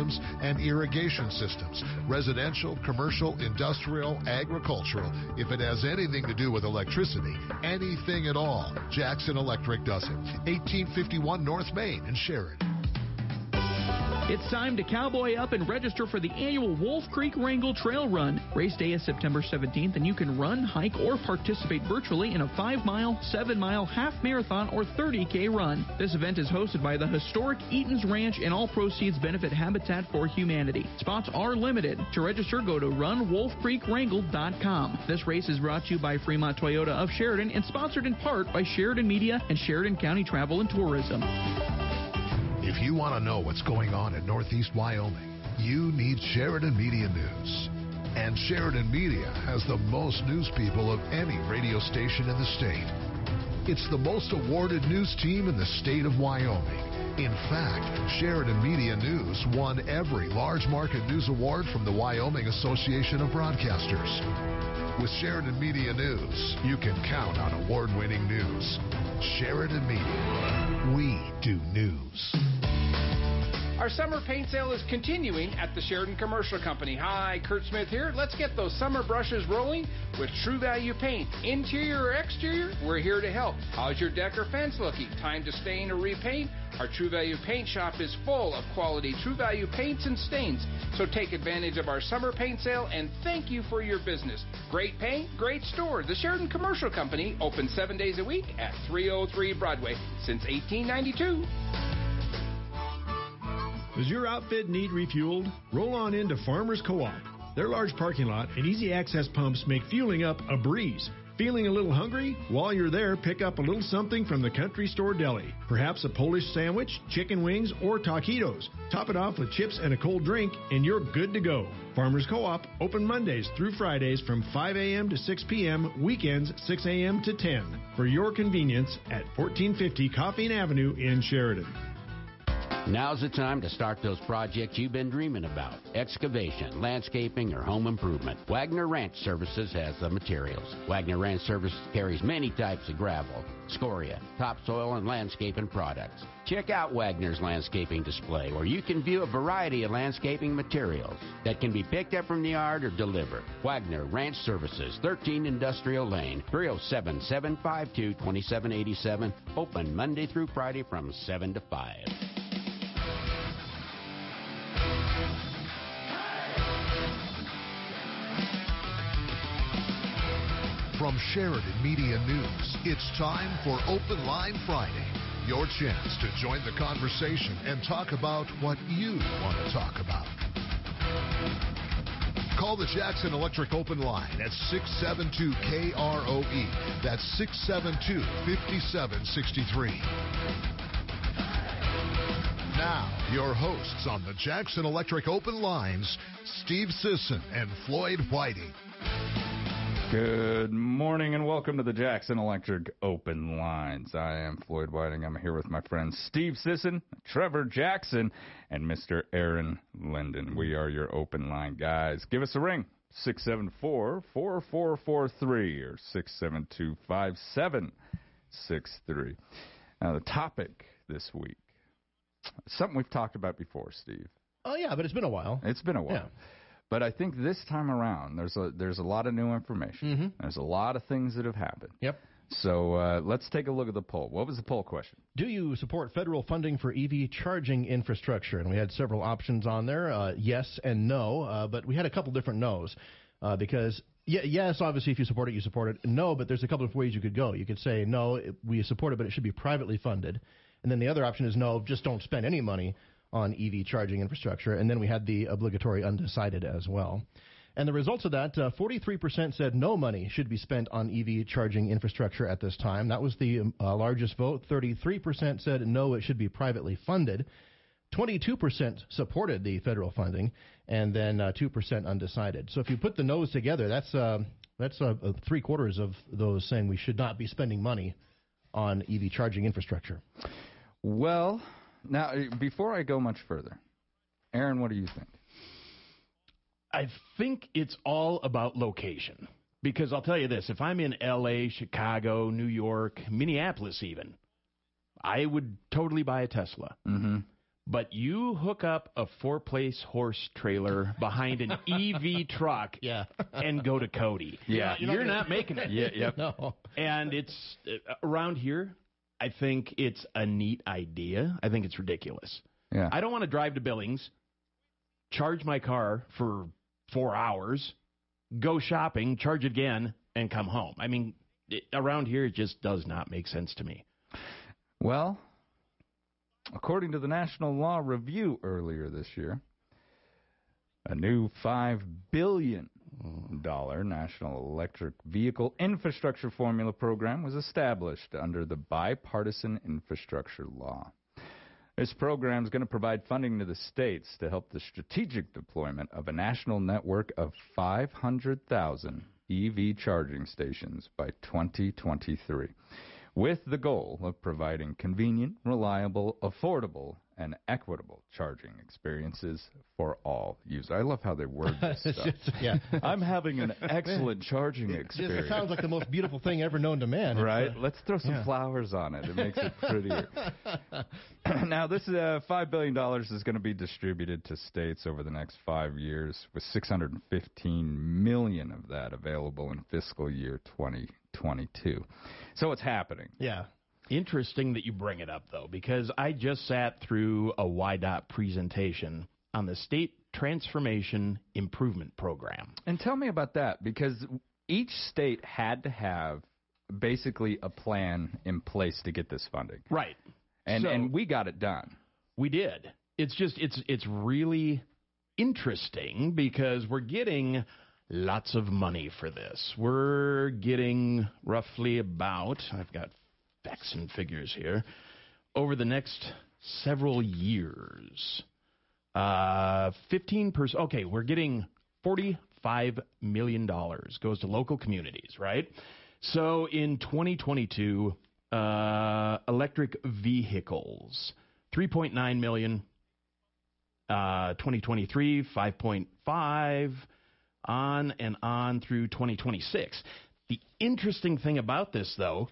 systems, and irrigation systems, residential, commercial, industrial, agricultural. If it has anything to do with electricity, anything at all, Jackson Electric does it. 1851 North Main in Sheridan. It's time to cowboy up and register for the annual Wolf Creek Wrangle Trail Run. Race day is September 17th, and you can run, hike, or participate virtually in a 5 mile, 7 mile, half marathon, or 30K run. This event is hosted by the historic Eaton's Ranch, and all proceeds benefit Habitat for Humanity. Spots are limited. To register, go to runwolfcreekwrangle.com. This race is brought to you by Fremont Toyota of Sheridan and sponsored in part by Sheridan Media and Sheridan County Travel and Tourism. If you want to know what's going on in Northeast Wyoming, you need Sheridan Media News. And Sheridan Media has the most news people of any radio station in the state. It's the most awarded news team in the state of Wyoming. In fact, Sheridan Media News won every large market news award from the Wyoming Association of Broadcasters. With Sheridan Media News, you can count on award winning news. Sheridan Media. We do news. Our summer paint sale is continuing at the Sheridan Commercial Company. Hi, Kurt Smith here. Let's get those summer brushes rolling with True Value Paint. Interior or exterior, we're here to help. How's your deck or fence looking? Time to stain or repaint? Our True Value Paint shop is full of quality True Value paints and stains. So take advantage of our summer paint sale and thank you for your business. Great paint, great store. The Sheridan Commercial Company, open seven days a week at 303 Broadway since 1892. Does your outfit need refueled? Roll on into Farmers Co-op. Their large parking lot and easy access pumps make fueling up a breeze. Feeling a little hungry? While you're there, pick up a little something from the country store deli. Perhaps a Polish sandwich, chicken wings, or taquitos. Top it off with chips and a cold drink, and you're good to go. Farmers Co-op open Mondays through Fridays from 5 a.m. to 6 p.m., weekends 6 a.m. to 10. For your convenience at 1450 Coffeen Avenue in Sheridan. Now's the time to start those projects you've been dreaming about excavation, landscaping, or home improvement. Wagner Ranch Services has the materials. Wagner Ranch Services carries many types of gravel, scoria, topsoil, and landscaping products. Check out Wagner's landscaping display where you can view a variety of landscaping materials that can be picked up from the yard or delivered. Wagner Ranch Services, 13 Industrial Lane, 307 752 2787. Open Monday through Friday from 7 to 5. From Sheridan Media News, it's time for Open Line Friday. Your chance to join the conversation and talk about what you want to talk about. Call the Jackson Electric Open Line at 672 KROE. That's 672 5763. Now, your hosts on the Jackson Electric Open Lines, Steve Sisson and Floyd Whiting. Good morning and welcome to the Jackson Electric Open Lines. I am Floyd Whiting. I'm here with my friends Steve Sisson, Trevor Jackson, and Mr. Aaron Linden. We are your open line guys. Give us a ring. 674 4443 or 672 5763. Now, the topic this week, something we've talked about before, Steve. Oh, yeah, but it's been a while. It's been a while. Yeah. But I think this time around, there's a there's a lot of new information. Mm-hmm. There's a lot of things that have happened. Yep. So uh, let's take a look at the poll. What was the poll question? Do you support federal funding for EV charging infrastructure? And we had several options on there, uh, yes and no, uh, but we had a couple different no's uh, because. Yeah, yes, obviously, if you support it, you support it. No, but there's a couple of ways you could go. You could say, no, we support it, but it should be privately funded. And then the other option is, no, just don't spend any money on EV charging infrastructure. And then we had the obligatory undecided as well. And the results of that, uh, 43% said no money should be spent on EV charging infrastructure at this time. That was the um, uh, largest vote. 33% said no, it should be privately funded. 22% supported the federal funding, and then uh, 2% undecided. So if you put the no's together, that's uh, that's uh, uh, three quarters of those saying we should not be spending money on EV charging infrastructure. Well, now uh, before I go much further, Aaron, what do you think? I think it's all about location. Because I'll tell you this if I'm in LA, Chicago, New York, Minneapolis, even, I would totally buy a Tesla. Mm-hmm. But you hook up a four place horse trailer behind an EV truck Yeah. and go to Cody. Yeah. You're, You're not, not gonna- making it. Yeah, yep. No. And it's uh, around here, I think it's a neat idea. I think it's ridiculous. Yeah. I don't want to drive to Billings, charge my car for four hours, go shopping, charge again, and come home. I mean, it, around here, it just does not make sense to me. Well, according to the National Law Review earlier this year, a new $5 billion National Electric Vehicle Infrastructure Formula Program was established under the Bipartisan Infrastructure Law. This program is going to provide funding to the states to help the strategic deployment of a national network of 500,000 EV charging stations by 2023 with the goal of providing convenient, reliable, affordable, and equitable charging experiences for all users. I love how they word this stuff. yeah. I'm having an excellent charging experience. It sounds like the most beautiful thing ever known to man. Right? uh, Let's throw some yeah. flowers on it. It makes it prettier. now, this uh, $5 billion is going to be distributed to states over the next five years, with 615 million of that available in fiscal year 2022. So it's happening. yeah. Interesting that you bring it up, though, because I just sat through a WYDOT presentation on the State Transportation Improvement Program. And tell me about that because each state had to have basically a plan in place to get this funding. Right. And So- and we got it done. We did. It's just it's it's really interesting because we're getting lots of money for this. We're getting roughly about I've got facts and figures here over the next several years. Uh 15% okay, we're getting 45 million dollars goes to local communities, right? So in 2022 uh, electric vehicles 3.9 million uh, 2023 5.5 on and on through 2026 the interesting thing about this though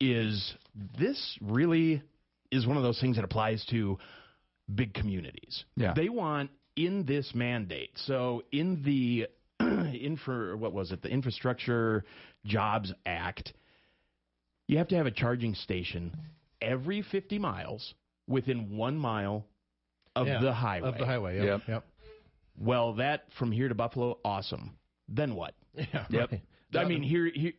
is this really is one of those things that applies to big communities Yeah. they want in this mandate so in the infra what was it the infrastructure jobs act you have to have a charging station every 50 miles within one mile of Yeah, the highway. Of the highway. Yep. Yep. Yep. Well, that from here to Buffalo, awesome. Then what? Yeah. Yep. right. I mean, here, here,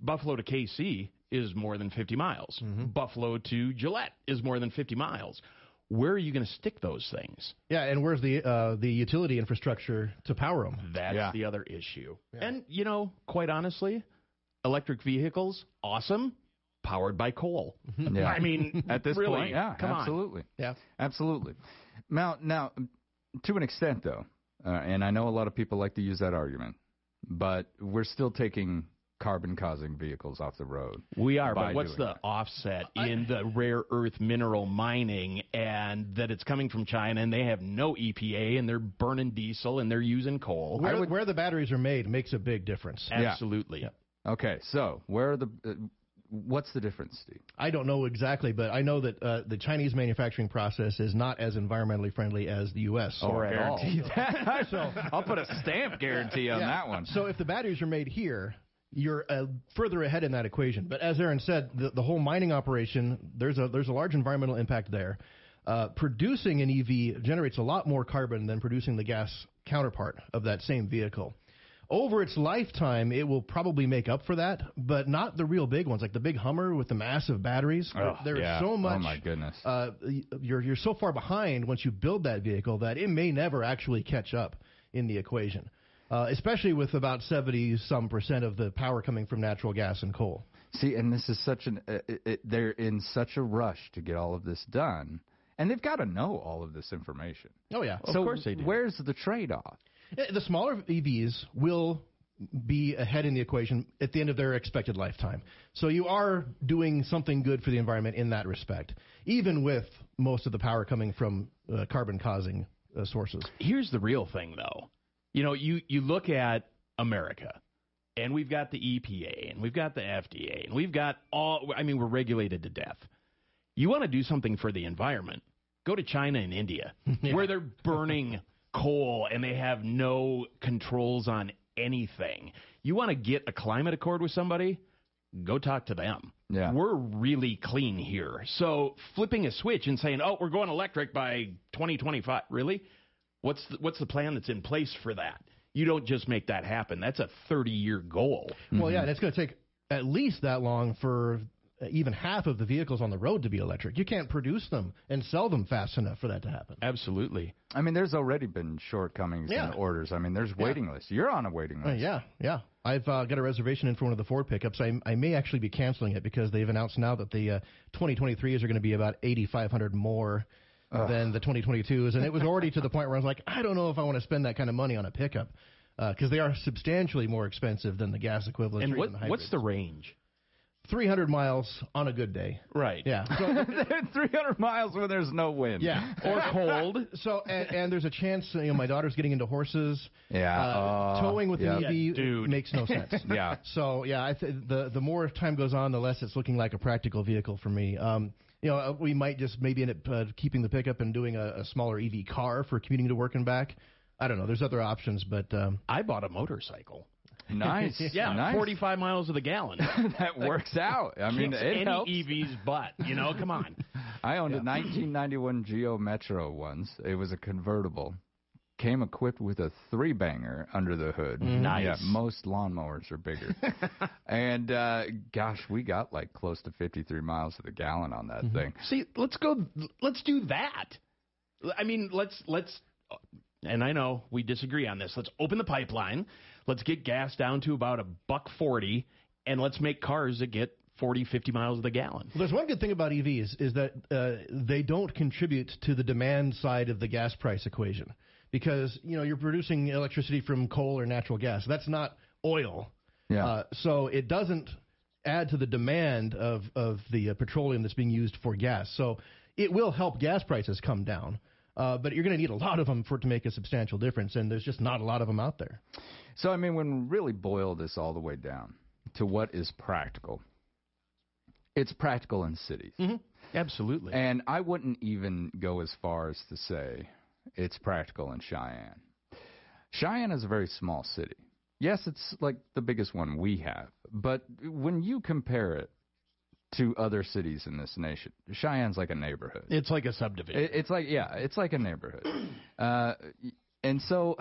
Buffalo to Kaycee is more than 50 miles. Mm-hmm. Buffalo to Gillette is more than 50 miles. Where are you going to stick those things? Yeah, and where's the uh, the utility infrastructure to power them? That's Yeah. the other issue. And, you know, quite honestly, electric vehicles, awesome, powered by coal. Yeah. I mean, At this really, point, yeah, come on. absolutely. Yeah. Absolutely. Now, now, to an extent, though, uh, and I know a lot of people like to use that argument, but we're still taking carbon-causing vehicles off the road. We are, but what's the that. offset in the rare earth mineral mining and that it's coming from China and they have no EPA and they're burning diesel and they're using coal? Where, where the batteries are made makes a big difference. Absolutely. Okay, so where are the? Uh, what's the difference, Steve? I don't know exactly, but I know that uh, the Chinese manufacturing process is not as environmentally friendly as the U.S. Or at all. That. so I'll put a stamp guarantee on Yeah. that one. So if the batteries are made here, you're uh, further ahead in that equation. But as Aaron said, the, the whole mining operation, there's a there's a large environmental impact there. Uh, producing an EV generates a lot more carbon than producing the gas counterpart of that same vehicle. Over its lifetime, it will probably make up for that, but not the real big ones, like the big Hummer with the massive batteries. Oh, there is yeah. so Oh, much. my goodness. Uh, you're you're so far behind once you build that vehicle that it may never actually catch up in the equation. Uh, especially with about 70 some percent of the power coming from natural gas and coal. See, and this is such an. Uh, it, it, they're in such a rush to get all of this done, and they've got to know all of this information. Oh yeah. Of course they do. Where's the trade-off? Eh, The smaller EVs will be ahead in the equation at the end of their expected lifetime. So you are doing something good for the environment in that respect, even with most of the power coming from uh, carbon causing uh, sources. Here's the real thing, though. You know, you, you look at America, and we've got the EPA, and we've got the FDA, and we've got all, I mean, we're regulated to death. You want to do something for the environment, Go to China and India, where they're burning coal and they have no controls on anything. You want to get a climate accord with somebody? Go talk to them. Yeah. We're really clean here. So flipping a switch and saying, "Oh, we're going electric by 2025." Really? What's the, what's the plan that's in place for that? You don't just make that happen. That's a 30-year goal. Well, yeah, and it's going to take at least that long for uh, even half of the vehicles on the road to be electric. You can't produce them and sell them fast enough for that to happen. Absolutely. I mean, there's already been shortcomings Yeah. in the orders. I mean, there's waiting lists. You're on a waiting Uh, list. yeah, yeah. I've uh, got a reservation in for one of the Ford pickups. I, I may actually be canceling it because they've announced now that the uh, 2023s are going to be about 8,500 more than the 2022s, and it was already to the point where I was like, I don't know if I want to spend that kind of money on a pickup because they are substantially more expensive than the gas equivalent. And what, what's the range? 300 miles on a good day? Right. Yeah. So, 300 miles when there's no wind. yeah. Or cold. So and, and there's a chance you know my daughter's getting into horses. Yeah. Uh, Uh, towing with yeah. an EV Yeah, makes no sense. Yeah. So yeah, I th- the the more time goes on, the less it's looking like a practical vehicle for me. Um, you know, uh, we might just maybe end up uh, keeping the pickup and doing a, a smaller EV car for commuting to work and back. I don't know. There's other options, but um, I bought a motorcycle. Nice. Yeah, nice. 45 miles of the gallon. that works out. I mean, Kicks it any helps. EV's butt. You know, come on. I owned a 1991 Geo Metro once. It was a convertible. Came equipped with a three banger under the hood. Nice. Yeah, most lawnmowers are bigger. and uh, gosh, we got like close to 53 miles to the gallon on that thing. See, let's go. Let's do that. I mean, let's let's. And I know we disagree on this. Let's open the pipeline. Let's get gas down to about a buck forty, and let's make cars that get 40, 50 miles of the gallon. Well, there's one good thing about EVs is that uh, they don't contribute to the demand side of the gas price equation because you know you're producing electricity from coal or natural gas. That's not oil. Yeah. Uh, so it doesn't add to the demand of of the uh, petroleum that's being used for gas. So it will help gas prices come down. Uh, but you're going to need a lot of them for it to make a substantial difference, and there's just not a lot of them out there. So, I mean, when we really boil this all the way down to what is practical, it's practical in cities. Absolutely. And I wouldn't even go as far as to say it's practical in Cheyenne. Cheyenne is a very small city. Yes, it's like the biggest one we have, but when you compare it to other cities in this nation, Cheyenne's like a neighborhood. it's like a subdivision. It, it's like yeah, it's like a neighborhood, uh, and so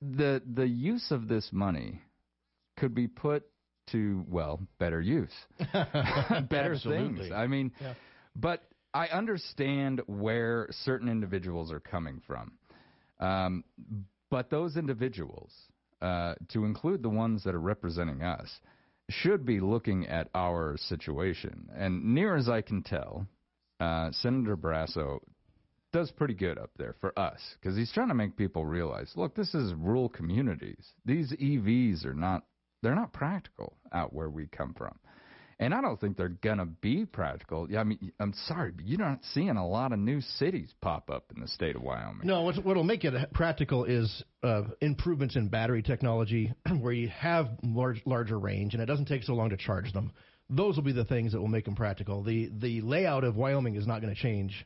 the the use of this money could be put to well better use, better Absolutely. things. I mean, but I understand where certain individuals are coming from, um, but those individuals, uh, to include the ones that are representing us, should be looking at our situation. And near as I can tell, uh, Senator Barrasso does pretty good up there for us because he's trying to make people realize, look, this is rural communities. These EVs are not they're not practical out where we come from. And I don't think they're gonna be practical. Yeah, I mean, I'm sorry, but you're not seeing a lot of new cities pop up in the state of Wyoming. No, what's, what'll make it practical is uh, improvements in battery technology, where you have large, larger range and it doesn't take so long to charge them. Those will be the things that will make them practical. The the layout of Wyoming is not going to change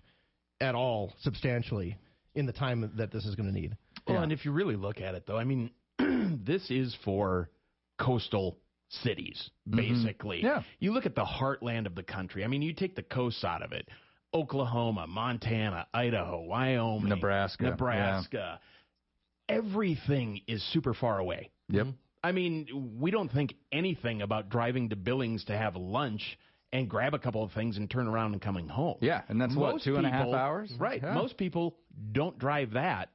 at all substantially in the time that this is going to need. Well, and if you really look at it, though, I mean, this is for coastal cities, mm-hmm. basically. Yeah. You look at the heartland of the country. I mean, you take the coasts out of it Oklahoma, Montana, Idaho, Wyoming, Nebraska, Nebraska. Everything is super far away. Yep. I mean, we don't think anything about driving to Billings to have lunch and grab a couple of things and turn around and coming home. Yeah, and that's what Most two and a half people- hours, Right. Yeah. Most people don't drive that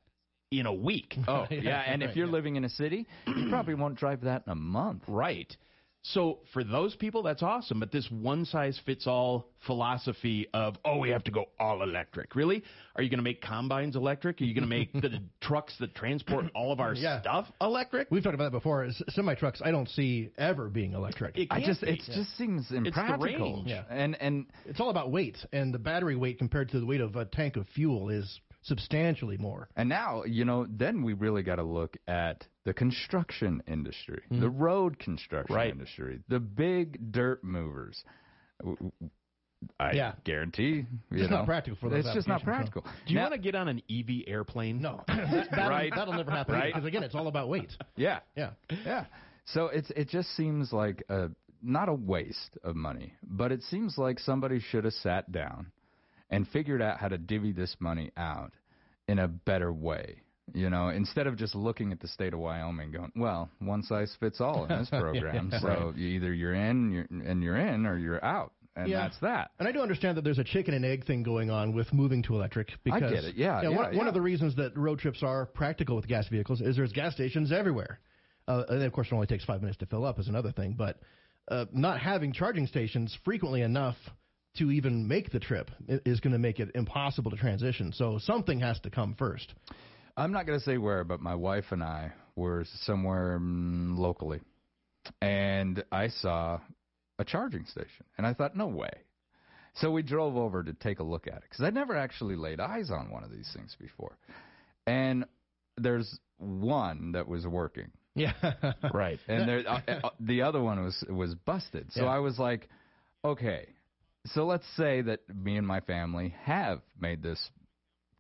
in a week. Oh, yeah, and if you're living in a city, you probably won't drive that in a month. Right. So for those people, that's awesome. But this one size fits all philosophy of, oh, we have to go all electric. Really? Are you going to make combines electric? Are you going to make the trucks that transport all of our Yeah. stuff electric? We've talked about that before. Semi trucks, I don't see ever being electric. It I just be. it just seems impractical. range. Yeah. And and It's all about weight, and the battery weight compared to the weight of a tank of fuel is substantially more. and now, you know, then we really got to look at the construction industry, hmm. the road construction Right. industry, the big dirt movers. I Yeah. guarantee. You Just know, not practical for those It's just not applications, practical. Do you Now- want to get on an EV airplane? No, that'll, Right. that'll never happen Right. because again, it's all about weight. Yeah. Yeah. Yeah. So it's it just seems like a not a waste of money, but it seems like somebody should have sat down and figured out how to divvy this money out in a better way. You know, instead of just looking at the state of Wyoming, going, "Well, one size fits all in this program, so you either you're in, you're, and you're in, or you're out, and Yeah. that's that." And I do understand that there's a chicken and egg thing going on with moving to electric. Because, get it. Yeah, one, yeah, one yeah. of the reasons that road trips are practical with gas vehicles is there's gas stations everywhere. Uh, and of course, it only takes five minutes to fill up is another thing. But uh, not having charging stations frequently enough to even make the trip is going to make it impossible to transition. So something has to come first. I'm not going to say where, but my wife and I were somewhere mm, locally, and I saw a charging station, and I thought, no way. So we drove over to take a look at it because I'd never actually laid eyes on one of these things before, and there's one that was working, Yeah. Right. and there, uh, uh, the other one was was busted. So Yeah. I was like, okay, so let's say that me and my family have made this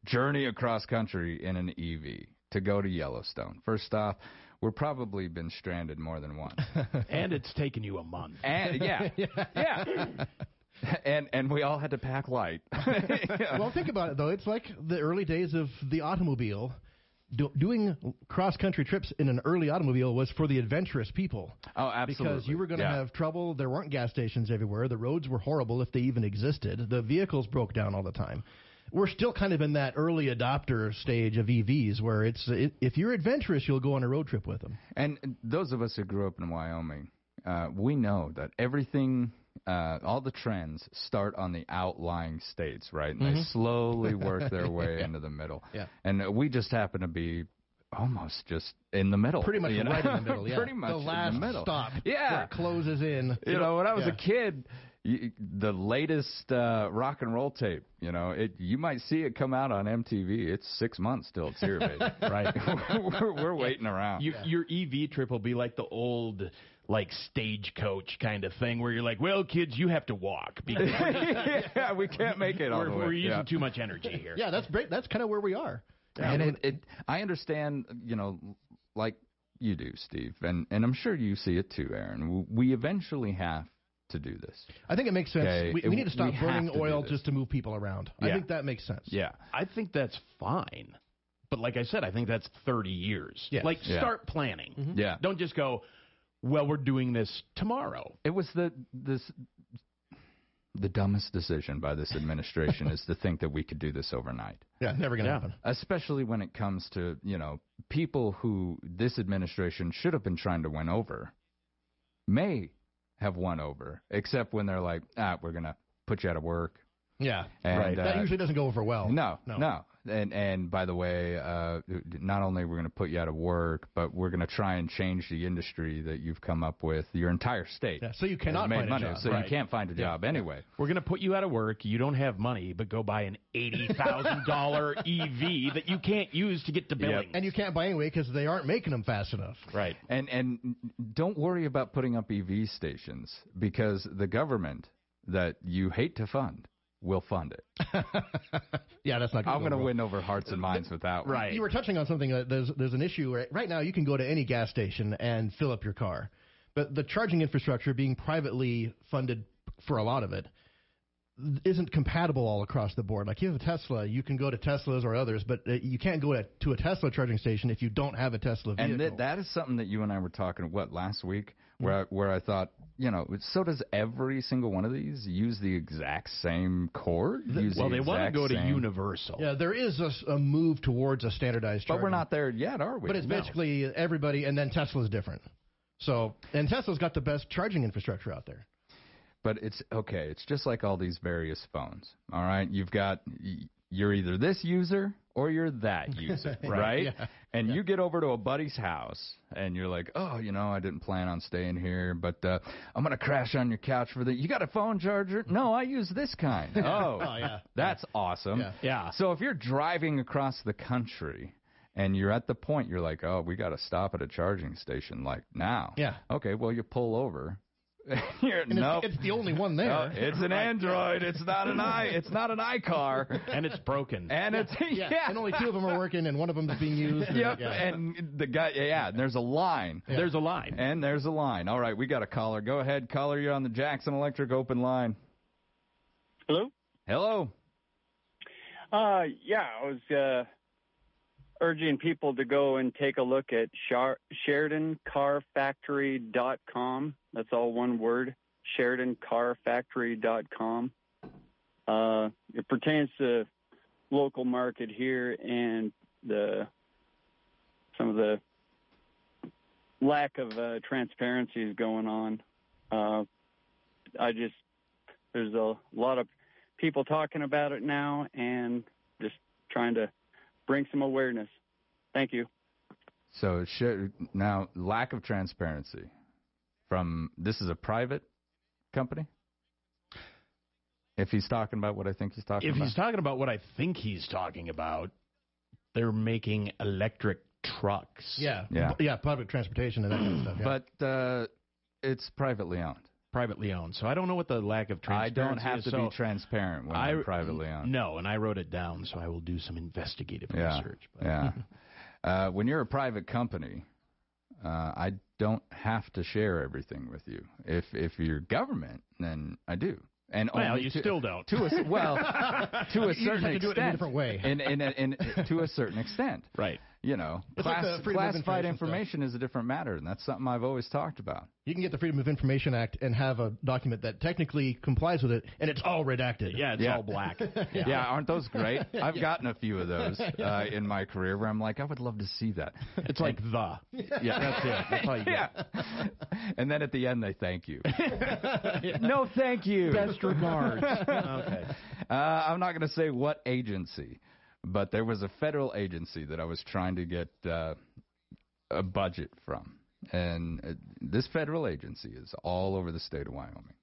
journey across country in an EV to go to Yellowstone. First off, we're probably been stranded more than once. and it's taken you a month. And yeah, yeah. And and we all had to pack light. well, think about it though. It's like the early days of the automobile. Do, doing cross country trips in an early automobile was for the adventurous people. oh, absolutely. Because you were going to Yeah. have trouble. There weren't gas stations everywhere. The roads were horrible if they even existed. The vehicles broke down all the time. We're still kind of in that early adopter stage of EVs where it's it, if you're adventurous, you'll go on a road trip with them. And those of us who grew up in Wyoming, uh, we know that everything, uh, all the trends start on the outlying states, right? And they slowly work their way into the middle. Mm-hmm. Yeah. And we just happen to be almost just in the middle. Pretty much you know? right in the middle. Yeah. Pretty much the last in the middle. stop. Yeah. where it closes in. You know, when I was yeah. a kid, you, the latest uh, rock and roll tape, you know, it you might see it come out on MTV. It's six months till it's here, baby. Right. we're, we're waiting around. You, Your EV trip will be like the old, like stagecoach kind of thing, where you're like, "Well, kids, you have to walk because yeah, we can't make it all we're, the way. we're using yeah. too much energy here." Yeah, that's great. That's kind of where we are. and it, it, I understand, you know, like you do, Steve, and and I'm sure you see it too, Aaron. We eventually have to do this. I think it makes sense. Okay, we, we need to stop we burning to oil just to move people around. I think that makes sense. Yeah, I think that's fine. But like I said, I think that's 30 years. Yes. Like, Yeah. start planning. Mm-hmm. yeah. Don't just go, well, we're doing this tomorrow. It was the this the dumbest decision by this administration is to think that we could do this overnight. Yeah, never going to Yeah. happen. Especially when it comes to, you know, people who this administration should have been trying to win over may have won over, except when they're like, ah, we're going to put you out of work. Yeah, And, right. that uh, usually doesn't go over well. No, no, no. And and by the way, uh, not only we're going to put you out of work, but we're going to try and change the industry that you've come up with. Your entire state Yeah, so you cannot made find a money, job. so Right. you can't find a job anyway. We're going to put you out of work. You don't have money, but go buy an $80,000 EV that you can't use to get to Billings. And you can't buy anyway because they aren't making them fast enough. right. And and don't worry about putting up EV stations because the government that you hate to fund will fund it. Yeah, that's not. I'm going to win over hearts and minds with that one. Right. You were touching on something. That there's there's an issue right, right now. You can go to any gas station and fill up your car, but the charging infrastructure being privately funded for a lot of it isn't compatible all across the board. Like you have a Tesla, you can go to Teslas or others, but uh, you can't go to, to a Tesla charging station if you don't have a Tesla vehicle. And that that is something that you and I were talking what last week, where hmm. I, where I thought, you know, so does every single one of these use the exact same cord? Use Well, the they want to exact go to same- Universal. yeah, there is a move towards a standardized. but we're not there yet, are we? But it's No. basically everybody, and then Tesla's different. So, and Tesla's got the best charging infrastructure out there. But it's okay. It's just like all these various phones. All right, you've got you're either this user or you're that user, right? yeah. And you get over to a buddy's house and you're like, oh, you know, I didn't plan on staying here, but uh, I'm gonna crash on your couch for the. You got a phone charger? No, I use this kind. Oh, Oh, yeah. that's awesome. Yeah. Yeah. So if you're driving across the country and you're at the point you're like, oh, we got to stop at a charging station like now. Yeah. Okay, well you pull over You're, And nope. it's, it's the only one there. No, it's an Android. It's not an i. It's not an iCar. and it's broken. And it's yeah. yeah. and only two of them are working, and one of them is being used. and- Yep. yeah. And the guy, yeah. And there's a line. There's a line. And there's a line. All right, we got a caller. Go ahead, caller. You're on the Jackson Electric open line. Hello? Hello. Uh, yeah, I was uh, urging people to go and take a look at Shar- SheridanCarFactory.com. That's all one word, SheridanCarFactory.com. Uh, it pertains to local market here and the some of the lack of uh, transparency is going on. Uh, I just there's a lot of people talking about it now and just trying to bring some awareness. Thank you. So sh- now lack of transparency from this is a private company. If he's talking about what I think he's talking if about, If he's talking about what I think he's talking about, they're making electric trucks. yeah, Yeah. yeah, public transportation and that kind of stuff. Yeah. but uh, it's privately owned. Privately owned. So I don't know what the lack of transparency. I don't have is. to so be transparent when I, am privately owned. No, and I wrote it down, so I will do some investigative Yeah, research. But yeah. uh, when you're a private company, uh, I don't have to share everything with you. If if you're government, then I do. And well, only you to, still don't. to a well to a You certain have to do it in a extent. different way. In- to a certain extent. right. You know, It's like class, of classified Information information is a different matter, and that's something I've always talked about. you can get the Freedom of Information Act and have a document that technically complies with it, and it's all redacted. Yeah, it's Yeah. all black. Yeah. aren't those great? I've gotten a few of those uh, in my career where I'm like, I would love to see that. It's like the. Yeah, That's it. That's all you yeah. get. And then at the end, they thank you. No, thank you. Best regards. okay. Uh, I'm not going to say what agency, but there was a federal agency that I was trying to get uh, a budget from. And uh, this federal agency is all over the state of Wyoming.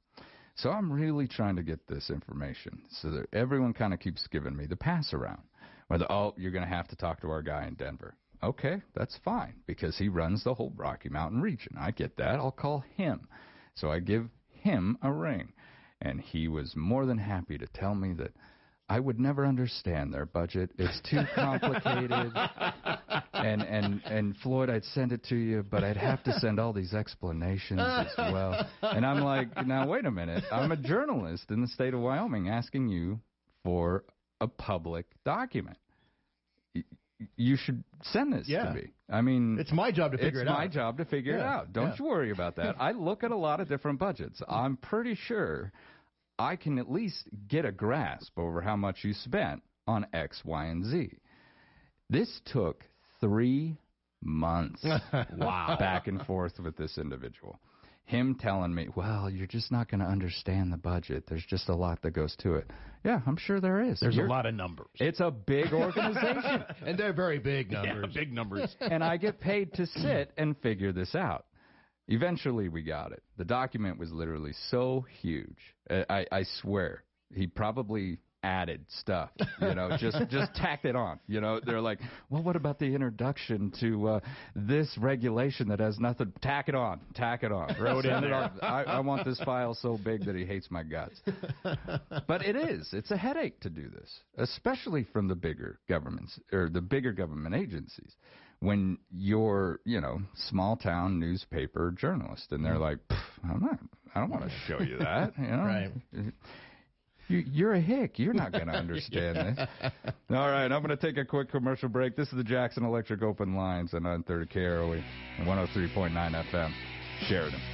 So I'm really trying to get this information so that everyone kind of keeps giving me the pass around. Whether, oh, you're going to have to talk to our guy in Denver. Okay, that's fine because he runs the whole Rocky Mountain region. I get that. I'll call him. So I give him a ring. And he was more than happy to tell me that I would never understand their budget. It's too complicated. and and and Floyd, I'd send it to you, but I'd have to send all these explanations as well. And I'm like, now wait a minute. I'm a journalist in the state of Wyoming asking you for a public document. You should send this Yeah. to me. I mean, It's my job to figure it out. it's my job to figure it out. Don't yeah. you worry about that. I look at a lot of different budgets. I'm pretty sure I can at least get a grasp over how much you spent on X, Y, and Z. This took three months. wow. Back and forth with this individual. Him telling me, well, you're just not going to understand the budget. There's just a lot that goes to it. Yeah, I'm sure there is. There's You're- a lot of numbers. It's a big organization. and they're very big Yeah, numbers. big numbers. and I get paid to sit and figure this out. Eventually, we got it. The document was literally so huge. I, I swear, he probably added stuff. You know, just just tacked it on. You know, they're like, well, what about the introduction to uh, this regulation that has nothing? Tack it on. Tack it on. Wrote in there. I, I want this file so big that he hates my guts. But it is. It's a headache to do this, especially from the bigger governments or the bigger government agencies. When you're, you know, small town newspaper journalist, and they're mm. like, "I'm not. I don't want to show you that." You know, Right. You, you're a hick. You're not going to understand this. All right, I'm going to take a quick commercial break. This is the Jackson Electric Open Lines on 930 KROE and 103.9 FM, Sheridan.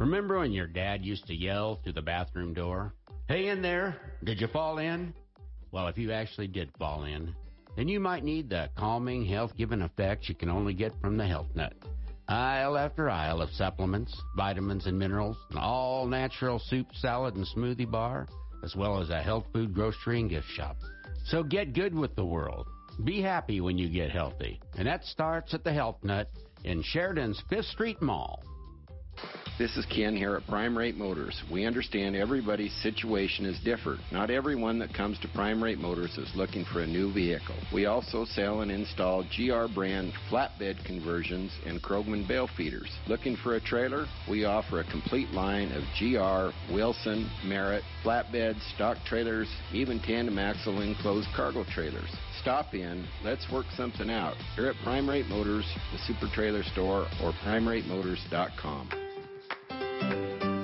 Remember when your dad used to yell through the bathroom door, Hey in there, did you fall in? Well, if you actually did fall in, then you might need the calming, health giving effects you can only get from the Health Nut. Aisle after aisle of supplements, vitamins, and minerals, an all natural soup, salad, and smoothie bar, as well as a health food grocery and gift shop. So get good with the world. Be happy when you get healthy. And that starts at the Health Nut in Sheridan's Fifth Street Mall. This is Ken here at Prime Rate Motors. We understand everybody's situation is different. Not everyone that comes to Prime Rate Motors is looking for a new vehicle. We also sell and install GR brand flatbed conversions and Krogmann bale feeders. Looking for a trailer? We offer a complete line of GR, Wilson, Merritt, flatbeds, stock trailers, even tandem axle enclosed cargo trailers. Stop in, let's work something out. Here at Prime Rate Motors, the Super Trailer Store, or PrimeRateMotors.com.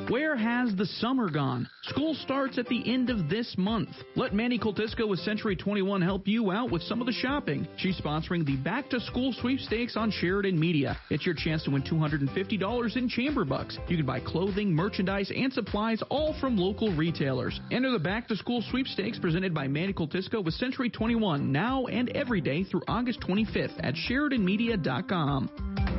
Where has the summer gone? School starts at the end of this month. Let Manny Coltisco with Century 21 help you out with some of the shopping. She's sponsoring the Back to School sweepstakes on Sheridan Media. It's your chance to win $250 in chamber bucks. You can buy clothing, merchandise, and supplies all from local retailers. Enter the Back to School sweepstakes presented by Manny Coltisco with Century 21 now and every day through August 25th at SheridanMedia.com.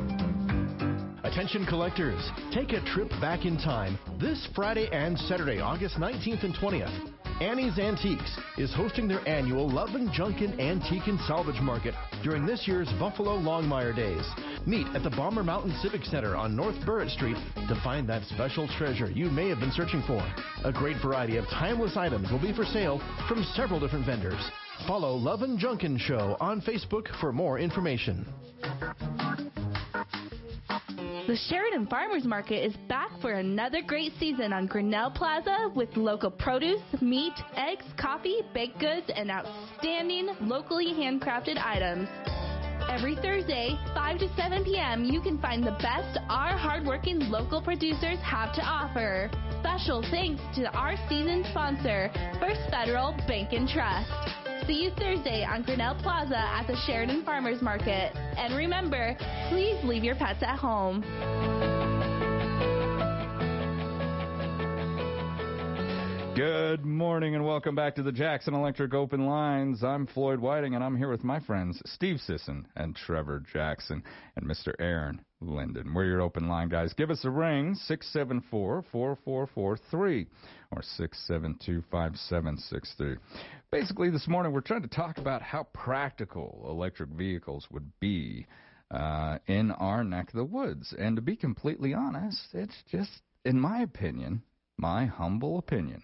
Attention collectors, take a trip back in time this Friday and Saturday, August 19th and 20th. Annie's Antiques is hosting their annual Love and Junkin Antique and Salvage Market during this year's Buffalo Longmire Days. Meet at the Bomber Mountain Civic Center on North Burritt Street to find that special treasure you may have been searching for. A great variety of timeless items will be for sale from several different vendors. Follow Love and Junkin Show on Facebook for more information. The Sheridan Farmers Market is back for another great season on Grinnell Plaza with local produce, meat, eggs, coffee, baked goods, and outstanding locally handcrafted items. Every Thursday, 5 to 7 p.m., you can find the best our hardworking local producers have to offer. Special thanks to our season sponsor, First Federal Bank and Trust. See you Thursday on Grinnell Plaza at the Sheridan Farmers Market. And remember, please leave your pets at home. Good morning and welcome back to the Jackson Electric Open Lines. I'm Floyd Whiting and I'm here with my friends Steve Sisson and Trevor Jackson and Mr. Aaron Linden. We're your open line guys. Give us a ring, 674-4443 or 672-5763. Basically this morning we're trying to talk about how practical electric vehicles would be uh, in our neck of the woods. And to be completely honest, it's just, in my opinion, my humble opinion,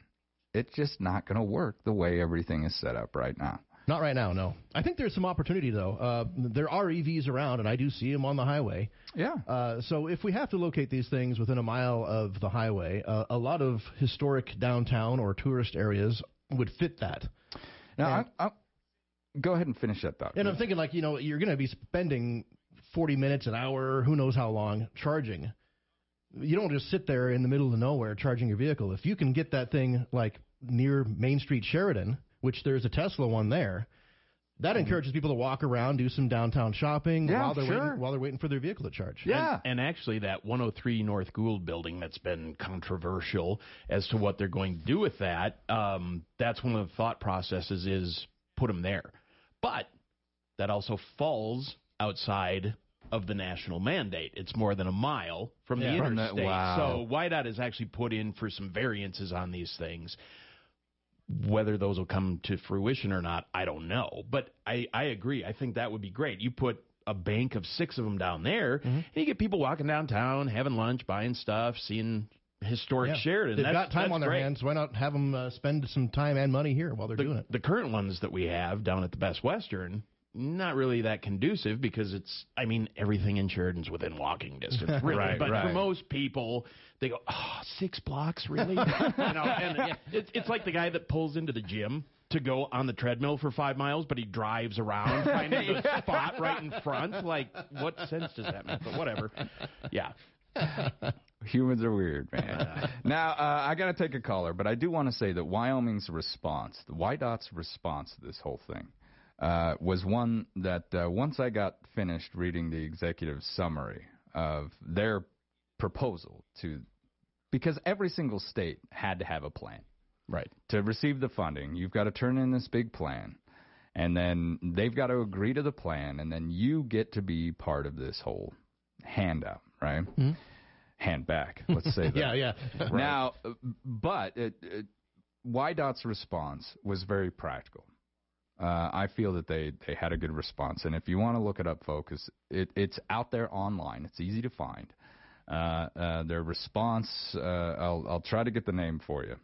it's just not going to work the way everything is set up right now. Not right now, no. I think there's some opportunity though. Uh, there are EVs around, and I do see them on the highway. Yeah. Uh, so if we have to locate these things within a mile of the highway, uh, a lot of historic downtown or tourist areas would fit that. Now, And- I, I, go ahead and finish that thought. And I'm thinking, like, you know, you're going to be spending 40 minutes, an hour, who knows how long, charging. You don't just sit there in the middle of nowhere charging your vehicle. If you can get that thing, like, near Main Street Sheridan, which there's a Tesla one there, that encourages people to walk around, do some downtown shopping Yeah, while they're sure. waiting while they're waiting for their vehicle to charge. And, and actually, that 103 North Gould building that's been controversial as to what they're going to do with that, um, that's one of the thought processes is put them there. But that also falls outside of the national mandate. It's more than a mile from the Yeah. From that- interstate. wow. So WYDOT has actually put in for some variances on these things. Whether those will come to fruition or not, I don't know. But I, I agree. I think that would be great. You put a bank of six of them down there, Mm-hmm. and you get people walking downtown, having lunch, buying stuff, seeing historic Yeah. Sheridan. They've That's- got time on their great. hands. Why not have them uh, spend some time and money here while they're the, doing it? the current ones that we have down at the Best Western, not really that conducive because it's I mean everything in Sheridan's within walking distance, really. Right, but right. for most people, they go, "Oh, six blocks, really?" you know, and it's it's like the guy that pulls into the gym to go on the treadmill for five miles, but he drives around finding the spot right in front. Like, what sense does that make? But whatever. Yeah. Humans are weird, man. now, uh, I got to take a caller, but I do want to say that Wyoming's response, the WYDOT's response to this whole thing, uh, was one that uh, once I got finished reading the executive summary of their proposal to, because every single state had to have a plan. Right. To receive the funding, you've got to turn in this big plan. And then they've got to agree to the plan, and then you get to be part of this whole handout, right? Hand back, let's say that. yeah, yeah. Now, uh, but it, it, WYDOT's response was very practical. Uh, I feel that they, they had a good response, and if you want to look it up, folks, it, it's out there online. It's easy to find. Uh, uh, their response, uh, I'll I'll try to get the name for you.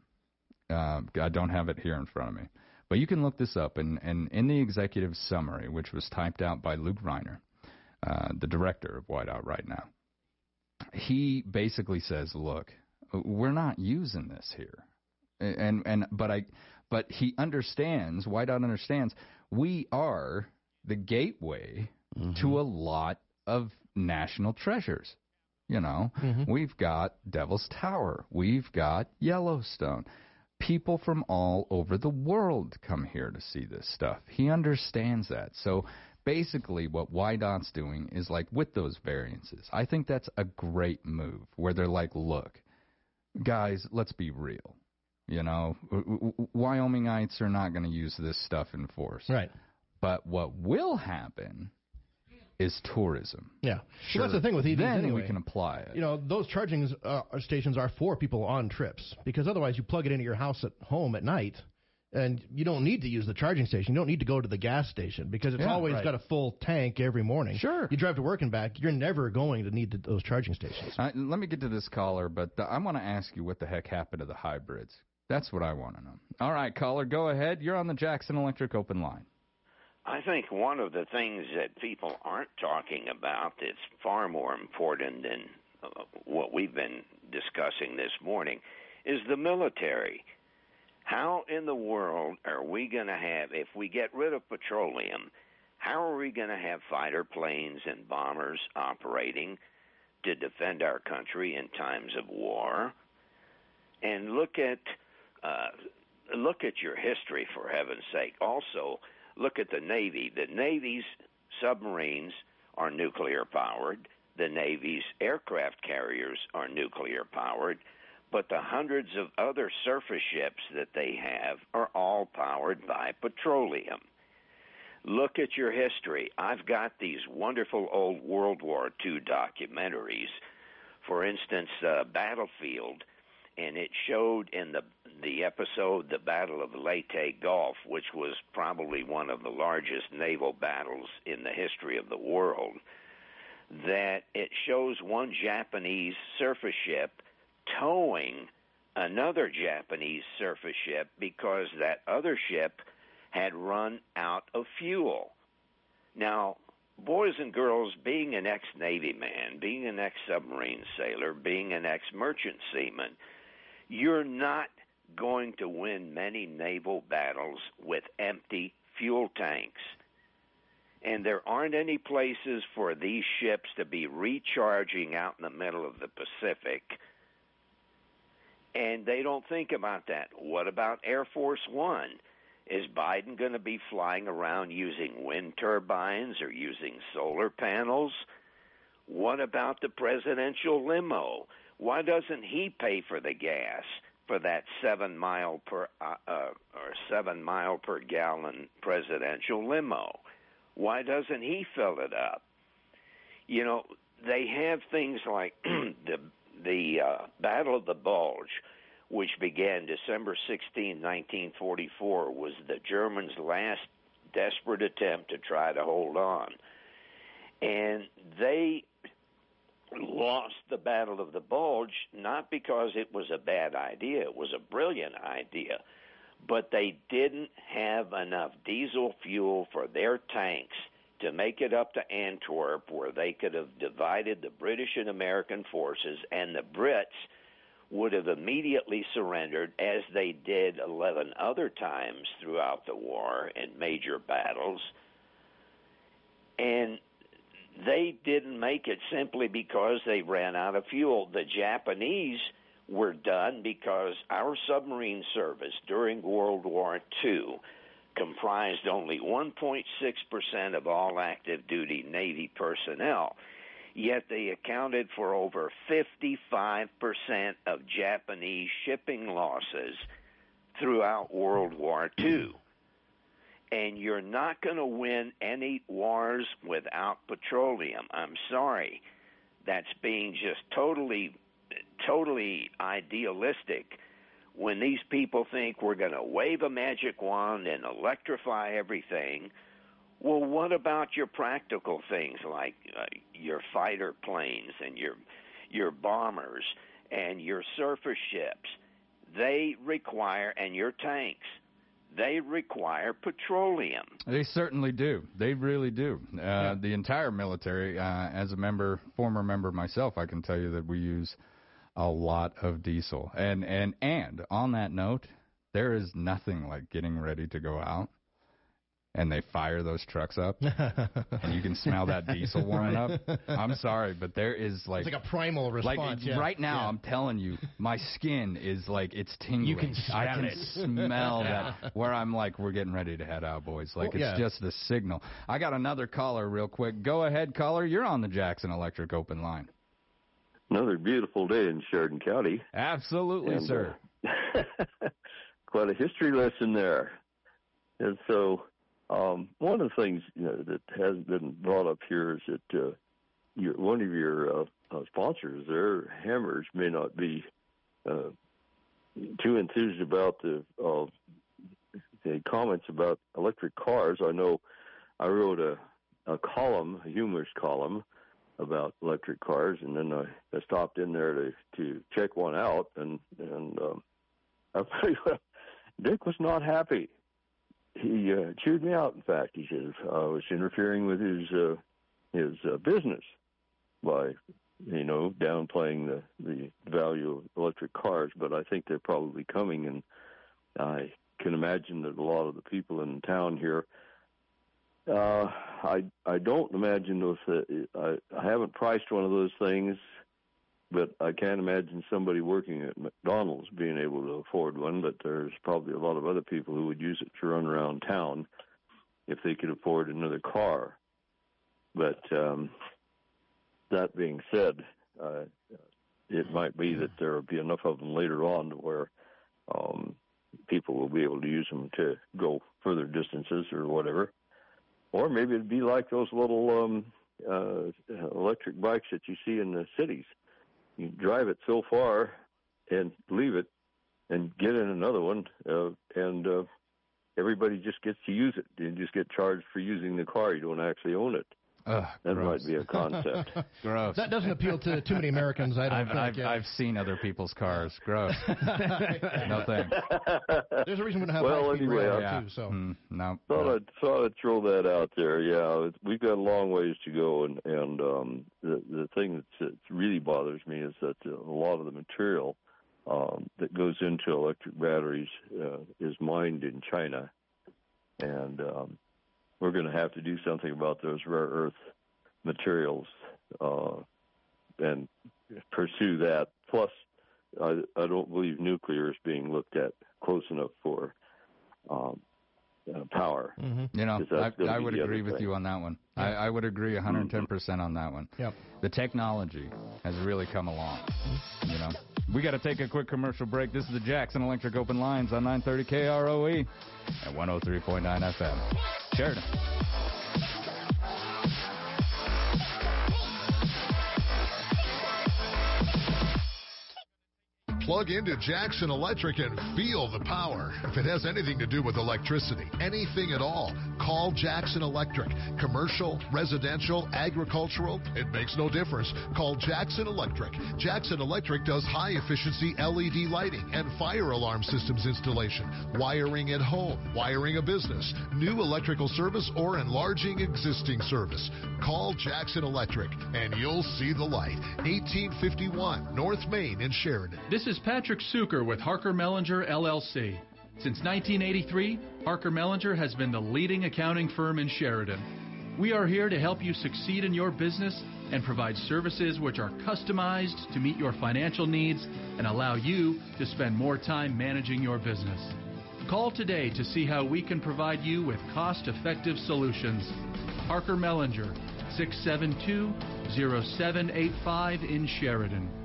Uh, I don't have it here in front of me, but you can look this up. And, and in the executive summary, which was typed out by Luke Reiner, uh, the director of WYDOT right now, he basically says, "Look, we're not using this here," and and but I but he understands. WYDOT understands we are the gateway mm-hmm. to a lot of national treasures. You know, mm-hmm. we've got Devil's Tower, we've got Yellowstone. People from all over the world come here to see this stuff. He understands that. So basically, what WYDOT's doing is like with those variances. I think that's a great move where they're like, look, guys, let's be real. You know, Wyomingites are not going to use this stuff in force. Right. But what will happen is tourism. Yeah. Sure. Well, that's the thing with EVs then anyway. we can apply it. You know, those charging uh, stations are for people on trips because otherwise you plug it into your house at home at night and you don't need to use the charging station. You don't need to go to the gas station because it's Yeah, always right. got a full tank every morning. Sure. You drive to work and back, you're never going to need those charging stations. Uh, let me get to this caller, but uh, I want to ask you what the heck happened to the hybrids. That's what I want to know. All right, caller, go ahead. You're on the Jackson Electric Open Line. I think one of the things that people aren't talking about that's far more important than uh, what we've been discussing this morning is the military. How in the world are we going to have, if we get rid of petroleum, how are we going to have fighter planes and bombers operating to defend our country in times of war? And look at uh, look at your history for heaven's sake. Also, look at the Navy. The Navy's submarines are nuclear powered. The Navy's aircraft carriers are nuclear powered. But the hundreds of other surface ships that they have are all powered by petroleum. Look at your history. I've got these wonderful old World War II documentaries. For instance, uh, Battlefield, and it showed in the the episode the Battle of Leyte Gulf, which was probably one of the largest naval battles in the history of the world, that it shows one Japanese surface ship towing another Japanese surface ship because that other ship had run out of fuel. Now, boys and girls, being an ex Navy man, being an ex submarine sailor, being an ex merchant seaman, you're not going to win many naval battles with empty fuel tanks. And there aren't any places for these ships to be recharging out in the middle of the Pacific. And they don't think about that. What about Air Force One? Is Biden going to be flying around using wind turbines or using solar panels? What about the presidential limo? Why doesn't he pay for the gas for that seven mile per uh, uh, or seven mile per gallon presidential limo? Why doesn't he fill it up? You know, they have things like the the uh, Battle of the Bulge, which began December 16, 1944, was the Germans' last desperate attempt to try to hold on. And they lost the Battle of the Bulge not because it was a bad idea, it was a brilliant idea, but they didn't have enough diesel fuel for their tanks to make it up to Antwerp, where they could have divided the British and American forces, and the Brits would have immediately surrendered, as they did 11 other times throughout the war in major battles. And they didn't make it simply because they ran out of fuel. The Japanese were done because our submarine service during World War II comprised only 1.6% of all active duty Navy personnel yet they accounted for over 55% of Japanese shipping losses throughout World War II. And you're not going to win any wars without petroleum. I'm sorry. That's being just totally, totally idealistic when these people think we're going to wave a magic wand and electrify everything well, what about your practical things like uh, your fighter planes and your your bombers and your surface ships? They require and your tanks. They require petroleum. They certainly do. They really do. Uh, yeah. The entire military, uh, as a member, former member myself, I can tell you that we use a lot of diesel. And and and on that note, there is nothing like getting ready to go out and they fire those trucks up, and you can smell that diesel warming up. I'm sorry, but there is like it's like a primal response. Like yeah. right now, yeah. I'm telling you, my skin is like it's tingling. You can smell I can it. smell that. Where I'm like, we're getting ready to head out, boys. Like well, it's yeah. just the signal. I got another caller, real quick. Go ahead, caller. You're on the Jackson Electric Open Line. Another beautiful day in Sheridan County. Absolutely, and, sir. Uh, quite a history lesson there. And so um, one of the things you know, that hasn't been brought up here is that uh, your, one of your uh, uh, sponsors, their hammers, may not be uh, too enthused about the, uh, the comments about electric cars. I know I wrote a, a column, a humorous column, about electric cars, and then I, I stopped in there to to check one out, and and um, I Dick was not happy he uh, chewed me out. In fact, he says I was interfering with his uh, his uh, business by you know downplaying the the value of electric cars. But I think they're probably coming, and I can imagine that a lot of the people in town here. Uh, I I don't imagine those. Uh, I I haven't priced one of those things but I can't imagine somebody working at McDonald's being able to afford one. But there's probably a lot of other people who would use it to run around town if they could afford another car. But um, that being said, uh, it might be that there will be enough of them later on to where um, people will be able to use them to go further distances or whatever. Or maybe it'd be like those little um, uh, electric bikes that you see in the cities you drive it so far and leave it and get in another one uh, and uh, everybody just gets to use it. You just get charged for using the car. You don't actually own it Ugh, that gross. might be a concept. gross. That doesn't appeal to too many Americans. I don't I've, think. I've, yeah. I've seen other people's cars. Gross. no thanks. There's a reason we don't have well, high-speed anyway, rail yeah. too. So Mm, no. thought no. I'd thought I'd throw that out there. Yeah, we've got a long ways to go, and and um, the the thing that really bothers me is that a lot of the material um, that goes into electric batteries uh, is mined in China, and um, we're going to have to do something about those rare earth materials uh, and pursue that. Plus, I, I don't believe nuclear is being looked at close enough for um, uh, power. You know, I, I would agree with thing. you on that one. I, I would agree 110% on that one. Yep. The technology has really come along. You know, we got to take a quick commercial break. This is the Jackson Electric Open Lines on 930 KROE and 103.9 FM. Sheridan. Plug into Jackson Electric and feel the power. If it has anything to do with electricity, anything at all, call Jackson Electric. Commercial, residential, agricultural, it makes no difference. Call Jackson Electric. Jackson Electric does high efficiency LED lighting and fire alarm systems installation, wiring at home, wiring a business, new electrical service, or enlarging existing service. Call Jackson Electric and you'll see the light. 1851 North Main in Sheridan. This is Patrick Suker with Harker Mellinger LLC. Since 1983, Harker Mellinger has been the leading accounting firm in Sheridan. We are here to help you succeed in your business and provide services which are customized to meet your financial needs and allow you to spend more time managing your business. Call today to see how we can provide you with cost effective solutions. Harker Mellinger, 672 0785 in Sheridan.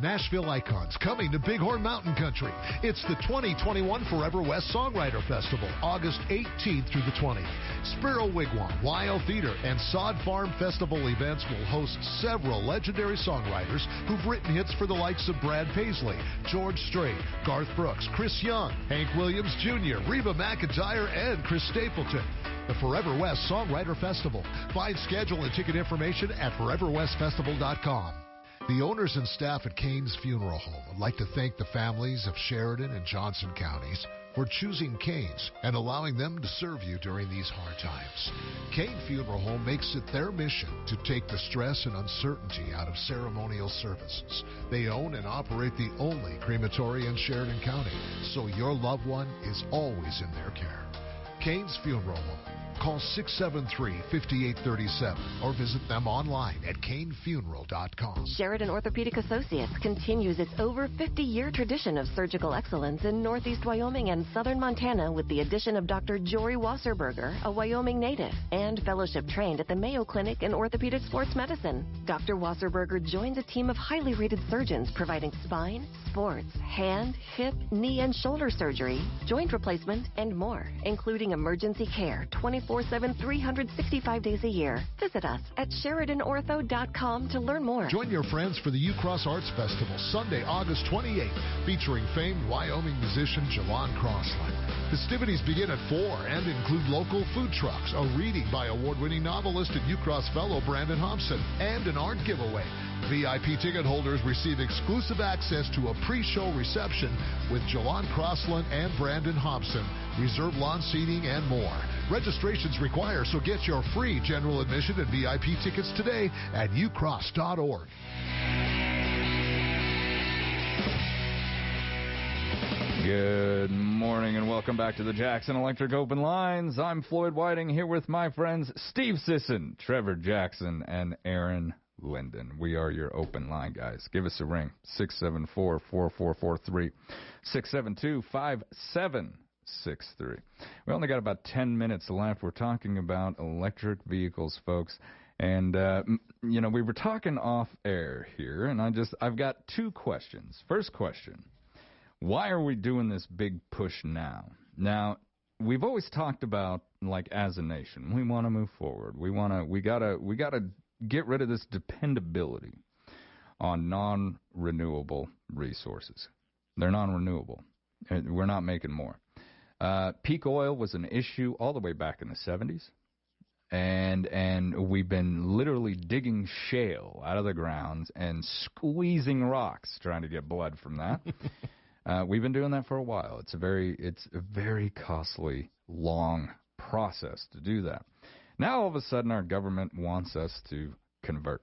Nashville Icons coming to Bighorn Mountain Country. It's the 2021 Forever West Songwriter Festival, August 18th through the 20th. Sparrow Wigwam, WYO Theater, and Sod Farm Festival events will host several legendary songwriters who've written hits for the likes of Brad Paisley, George Strait, Garth Brooks, Chris Young, Hank Williams Jr., Reba McEntire, and Chris Stapleton the Forever West Songwriter Festival. Find schedule and ticket information at foreverwestfestival.com. The owners and staff at Kane's Funeral Home would like to thank the families of Sheridan and Johnson counties for choosing Kane's and allowing them to serve you during these hard times. Kane Funeral Home makes it their mission to take the stress and uncertainty out of ceremonial services. They own and operate the only crematory in Sheridan County, so your loved one is always in their care. Kane's Funeral Home. Call 673-5837 or visit them online at canefuneral.com. Sheridan Orthopedic Associates continues its over 50-year tradition of surgical excellence in northeast Wyoming and southern Montana with the addition of Dr. Jory Wasserburger, a Wyoming native, and fellowship trained at the Mayo Clinic in orthopedic sports medicine. Dr. Wasserburger joins a team of highly rated surgeons providing spine, sports, hand, hip, knee, and shoulder surgery, joint replacement, and more, including emergency care 24 7, 365 days a year. Visit us at SheridanOrtho.com to learn more. Join your friends for the Ucross Arts Festival Sunday, August 28th, featuring famed Wyoming musician Jalan Crossland. Festivities begin at 4 and include local food trucks, a reading by award winning novelist and Ucross fellow Brandon Hobson, and an art giveaway. VIP ticket holders receive exclusive access to a pre show reception with Jalan Crossland and Brandon Hobson, reserved lawn seating, and more. Registrations required, so get your free general admission and VIP tickets today at ucross.org. Good morning and welcome back to the Jackson Electric Open Lines. I'm Floyd Whiting here with my friends Steve Sisson, Trevor Jackson, and Aaron Linden. We are your open line guys. Give us a ring 674 4443 672 5763. We only got about 10 minutes left. We're talking about electric vehicles, folks. And uh, you know, we were talking off air here, and I just I've got two questions. First question: Why are we doing this big push now? Now, we've always talked about like as a nation, we want to move forward. We want to we gotta we gotta get rid of this dependability on non-renewable resources. They're non-renewable. We're not making more. Uh, peak oil was an issue all the way back in the 70s and and we've been literally digging shale out of the grounds and squeezing rocks trying to get blood from that. uh, we've been doing that for a while. It's a very it's a very costly, long process to do that. Now all of a sudden our government wants us to convert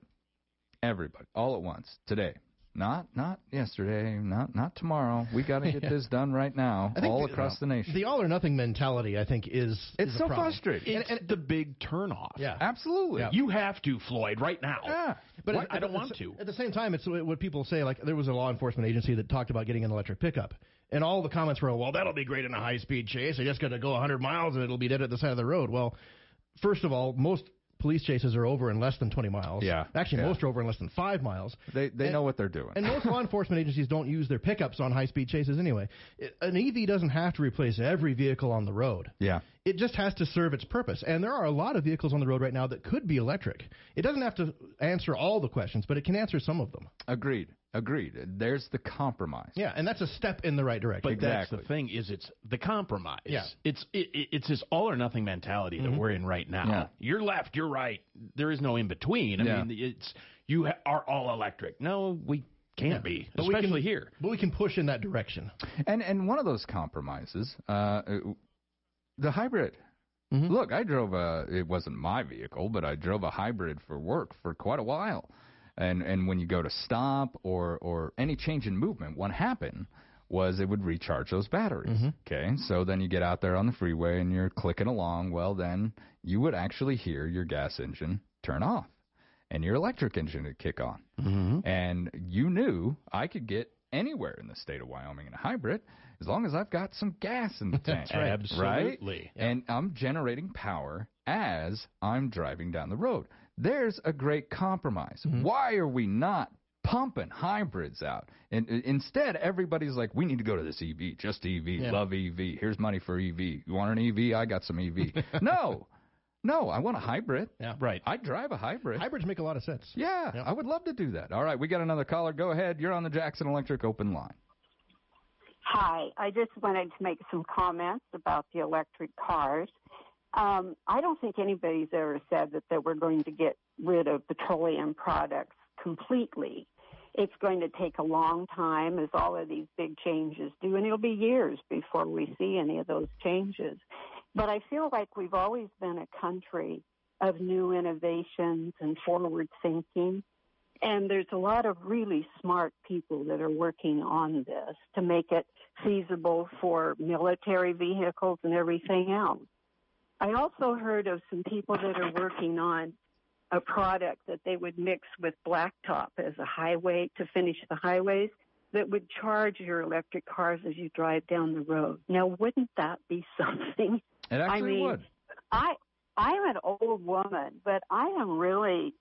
everybody all at once today. Not not yesterday, not not tomorrow. We got to get Yeah. this done right now, all the- across the nation. The all or nothing mentality, I think, is It's is a so problem. frustrating. It's the big turnoff. Yeah, absolutely. Yeah. You have to, Floyd, right now. Yeah. But Why- at- I don't at want s- to. At the same time, it's what people say. Like there was a law enforcement agency that talked about getting an electric pickup, and all the comments were, "Well, that'll be great in a high speed chase. They just got to go 100 miles and it'll be dead at the side of the road." Well, first of all, most police chases are over in less than 20 miles. Yeah. actually, Yeah. most are over in less than five miles. They they And- know what they're doing. And most law enforcement agencies don't use their pickups on high speed chases anyway. An EV doesn't have to replace every vehicle on the road. yeah. It just has to serve its purpose. And there are a lot of vehicles on the road right now that could be electric. It doesn't have to answer all the questions, but it can answer some of them. Agreed. Agreed. There's the compromise. Yeah, and that's a step in the right direction. But that's the thing is it's the compromise. Yeah. It's it, it- it's this all or nothing mentality that Mhm. we're in right now. Yeah. You're left, you're right. There is no in between. I Yeah. mean, it's you ha- are all electric. No, we can't Yeah. be, But we especially can- here. But we can push in that direction. And and one of those compromises, uh, the hybrid. Mm-hmm. Look, I drove a. It wasn't my vehicle, but I drove a hybrid for work for quite a while. And and when you go to stop or or any change in movement, what happened was it would recharge those batteries. Mm-hmm. Okay, so then you get out there on the freeway and you're clicking along. Well, then you would actually hear your gas engine turn off, and your electric engine would kick on. Mm-hmm. And you knew I could get anywhere in the state of Wyoming in a hybrid as long as I've got some gas in the tank. That's right. Absolutely. Right? And I'm generating power as I'm driving down the road. There's a great compromise. Mm-hmm. Why are we not pumping hybrids out? And uh, instead, everybody's like, we need to go to this EV, just EV, Yeah. love EV. Here's money for EV. You want an EV? I got some EV. no, no, I want a hybrid. Yeah. Right. I drive a hybrid. Hybrids make a lot of sense. Yeah, I would love to do that. All right, we got another caller. Go ahead. You're on the Jackson Electric open line. Hi, I just wanted to make some comments about the electric cars. Um, I don't think anybody's ever said that, that we're going to get rid of petroleum products completely. It's going to take a long time, as all of these big changes do, and it'll be years before we see any of those changes. But I feel like we've always been a country of new innovations and forward thinking. And there's a lot of really smart people that are working on this to make it feasible for military vehicles and everything else. I also heard of some people that are working on a product that they would mix with blacktop as a highway to finish the highways that would charge your electric cars as you drive down the road. Now, wouldn't that be something? It I mean, would. I I'm an old woman, but I am really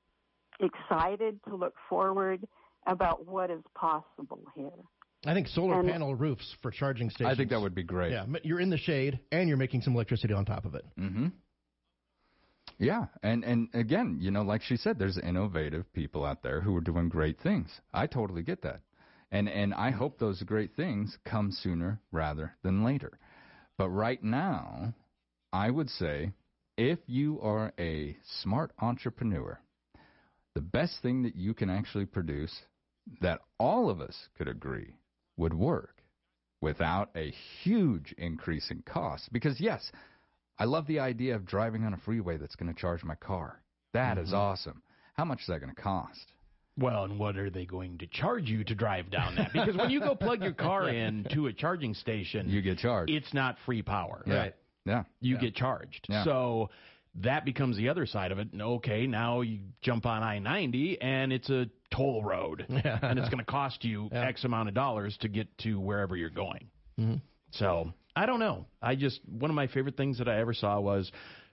excited to look forward about what is possible here. I think solar And- panel roofs for charging stations. I think that would be great. Yeah, you're in the shade and you're making some electricity on top of it. Mm-hmm. Yeah, and and again, you know, like she said, there's innovative people out there who are doing great things. I totally get that, and and I hope those great things come sooner rather than later. But right now, I would say, if you are a smart entrepreneur, the best thing that you can actually produce that all of us could agree would work without a huge increase in cost. Because yes, I love the idea of driving on a freeway that's going to charge my car. That is Mhm. awesome. How much is that going to cost? Well, and what are they going to charge you to drive down that? Because when you go plug your car in to a charging station, You get charged. it's not free power. Yeah. Yeah. You Yeah. get charged. Yeah. So that becomes the other side of it. Okay, now you jump on I 90 and it's a toll road. Yeah. and it's going to cost you Yeah. X amount of dollars to get to wherever you're going. Mm-hmm. So I don't know. I just one of my favorite things that I ever saw was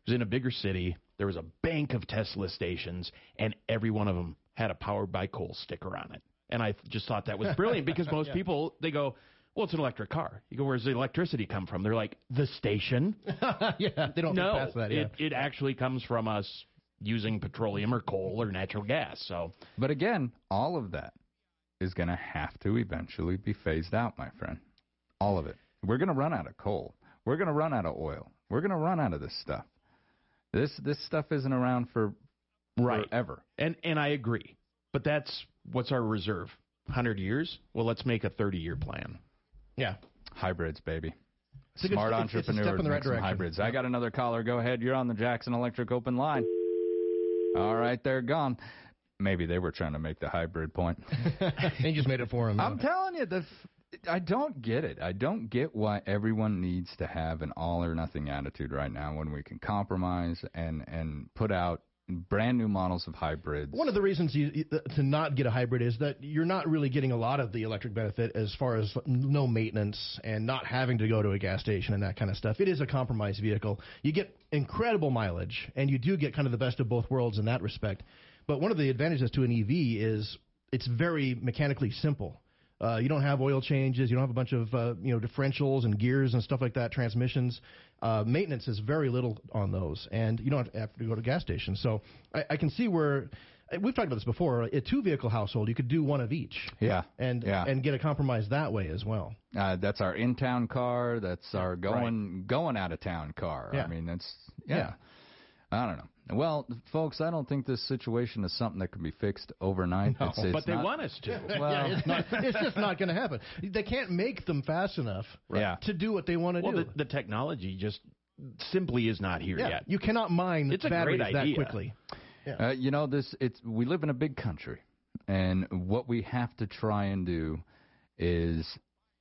was in a bigger city. There was a bank of Tesla stations, and every one of them had a powered by coal sticker on it. And I just thought that was brilliant because most Yeah. people they go, "Well, it's an electric car." You go, "Where's the electricity come from?" They're like, "The station." yeah, they don't no, think past that. Yeah. it it actually comes from us using petroleum or coal or natural gas. So But again, all of that is going to have to eventually be phased out, my friend. All of it. We're going to run out of coal. We're going to run out of oil. We're going to run out of this stuff. This this stuff isn't around for Right. forever. And and I agree. But that's what's our reserve? 100 years? Well, let's make a 30-year plan. Yeah. Hybrids, baby. It's a good- Smart it's- it's a step entrepreneurs in the right hybrids. I got another caller. Go ahead. You're on the Jackson Electric open line. All right, they're gone. Maybe they were trying to make the hybrid point. he just made it for him. I'm telling you, the f- I don't get it. I don't get why everyone needs to have an all or nothing attitude right now when we can compromise and and put out brand new models of hybrids. One of the reasons you, you- to not get a hybrid is that you're not really getting a lot of the electric benefit as far as no maintenance and not having to go to a gas station and that kind of stuff. It is a compromise vehicle. You get incredible mileage, and you do get kind of the best of both worlds in that respect. But one of the advantages to an EV is it's very mechanically simple. Uh, you don't have oil changes. You don't have a bunch of uh, you know differentials and gears and stuff like that. Transmissions. Uh, maintenance is very little on those, and you don't have to go to gas stations. So I, I can see where we've talked about this before. A two vehicle household, you could do one of each. Yeah, and yeah. and get a compromise that way as well. Uh, that's our in town car. That's our going right. going out of town car. Yeah. I mean, that's yeah. yeah. I don't know. Well, folks, I don't think this situation is something that can be fixed overnight. No, it's, it's but they not, want us to. Well, yeah, it's, not, it's just not going to happen. They can't make them fast enough yeah. to do what they want to well, do. The, the technology just simply is not here yeah, yet. You cannot mine it's a batteries great that idea. quickly. Yeah. Uh, you know, this it's we live in a big country, and what we have to try and do is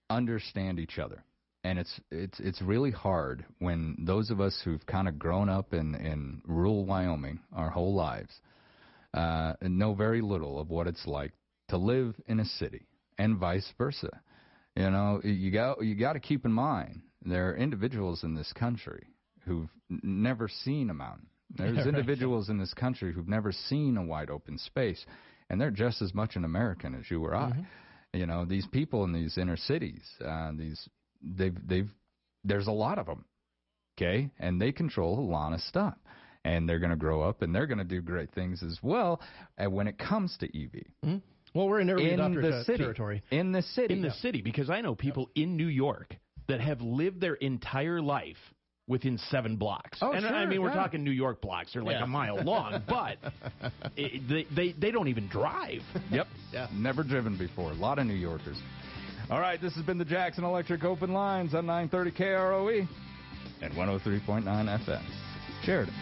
understand each other. And it's it's it's really hard when those of us who've kind of grown up in in rural Wyoming our whole lives uh, know very little of what it's like to live in a city, and vice versa. You know, you got you got to keep in mind there are individuals in this country who've never seen a mountain. There's Yeah, right. individuals in this country who've never seen a wide open space, and they're just as much an American as you or I. You know, these people in these inner cities, uh, these they've they've there's a lot of them, okay, and they control a lot of stuff, and they're going to grow up and they're going to do great things as well. And when it comes to EV, mm-hmm. Well, we're in early in adopter the city, territory. in the city, in the city because I know people in New York that have lived their entire life within seven blocks. Oh, and I sure, mean, we're yeah. talking New York blocks; they're like Yeah. a mile long, but it, they, they they don't even drive. Yep. Yeah. Never driven before. A lot of New Yorkers. All right, this has been the Jackson Electric Open Lines on 930 KROE and 103.9 FM. Sheridan.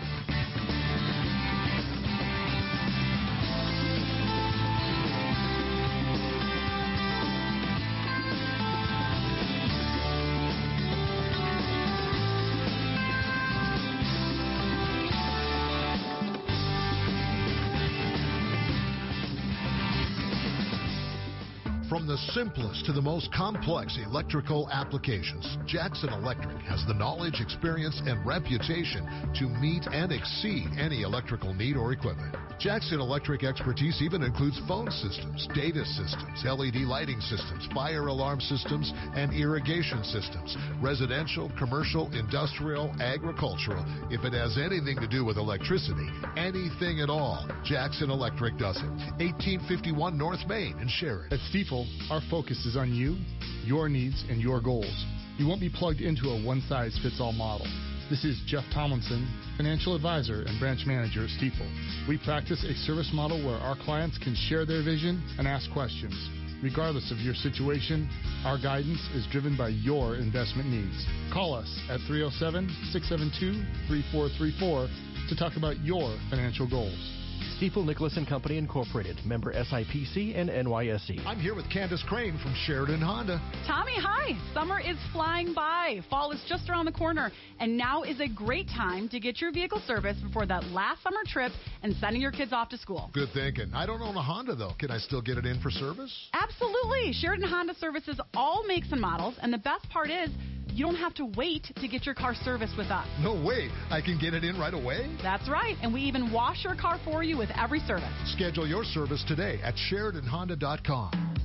From the simplest to the most complex electrical applications, Jackson Electric has the knowledge, experience, and reputation to meet and exceed any electrical need or equipment. Jackson Electric expertise even includes phone systems, data systems, LED lighting systems, fire alarm systems, and irrigation systems. Residential, commercial, industrial, agricultural. If it has anything to do with electricity, anything at all, Jackson Electric does it. 1851 North Main in Sheridan. At Stifel, our focus is on you, your needs, and your goals. You won't be plugged into a one size fits all model. This is Jeff Tomlinson, financial advisor and branch manager at Stifel. We practice a service model where our clients can share their vision and ask questions. Regardless of your situation, our guidance is driven by your investment needs. Call us at 307 672 3434 to talk about your financial goals. Stifel Nicolaus and Company Incorporated, member SIPC and NYSE. I'm here with Candace Crane from Sheridan Honda. Tommy, hi. Summer is flying by. Fall is just around the corner, and now is a great time to get your vehicle serviced before that last summer trip and sending your kids off to school. Good thinking. I don't own a Honda though. Can I still get it in for service? Absolutely. Sheridan Honda services all makes and models, and the best part is you don't have to wait to get your car serviced with us. No way. I can get it in right away. That's right, and we even wash your car for you with every service. Schedule your service today at SheridanHonda.com.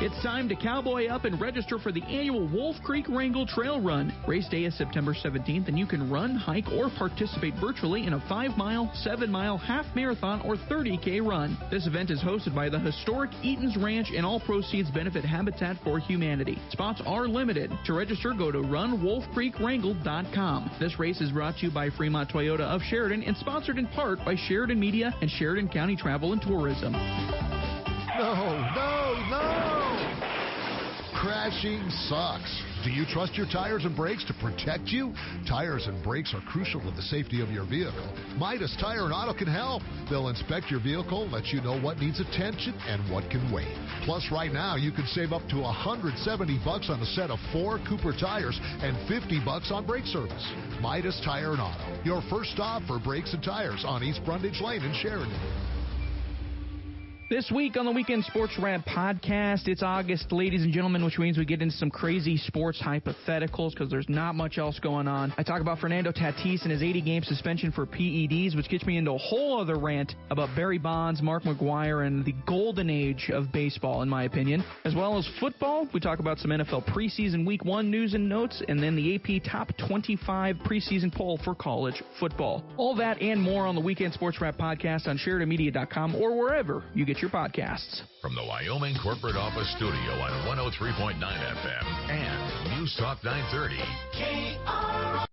It's time to cowboy up and register for the annual Wolf Creek Wrangle Trail Run. Race day is September 17th, and you can run, hike, or participate virtually in a 5 mile, 7 mile, half marathon, or 30K run. This event is hosted by the historic Eaton's Ranch, and all proceeds benefit Habitat for Humanity. Spots are limited. To register, go to runwolfcreekwrangle.com. This race is brought to you by Fremont Toyota of Sheridan and sponsored in part by Sheridan Media and Sheridan County Travel and Tourism. No, no, no! Crashing sucks. Do you trust your tires and brakes to protect you? Tires and brakes are crucial to the safety of your vehicle. Midas Tire and Auto can help. They'll inspect your vehicle, let you know what needs attention and what can wait. Plus, right now you can save up to 170 bucks on a set of four Cooper tires and 50 bucks on brake service. Midas Tire and Auto, your first stop for brakes and tires on East Brundage Lane in Sheridan. This week on the Weekend Sports Wrap podcast, it's August, ladies and gentlemen, which means we get into some crazy sports hypotheticals because there's not much else going on. I talk about Fernando Tatis and his 80 game suspension for PEDs, which gets me into a whole other rant about Barry Bonds, Mark McGwire, and the golden age of baseball, in my opinion. As well as football, we talk about some NFL preseason week one news and notes, and then the AP top 25 preseason poll for college football. All that and more on the Weekend Sports Wrap podcast on SheridanMedia.com or wherever you get your podcasts. From the Wyoming corporate office studio on 103.9 FM and News Talk 930.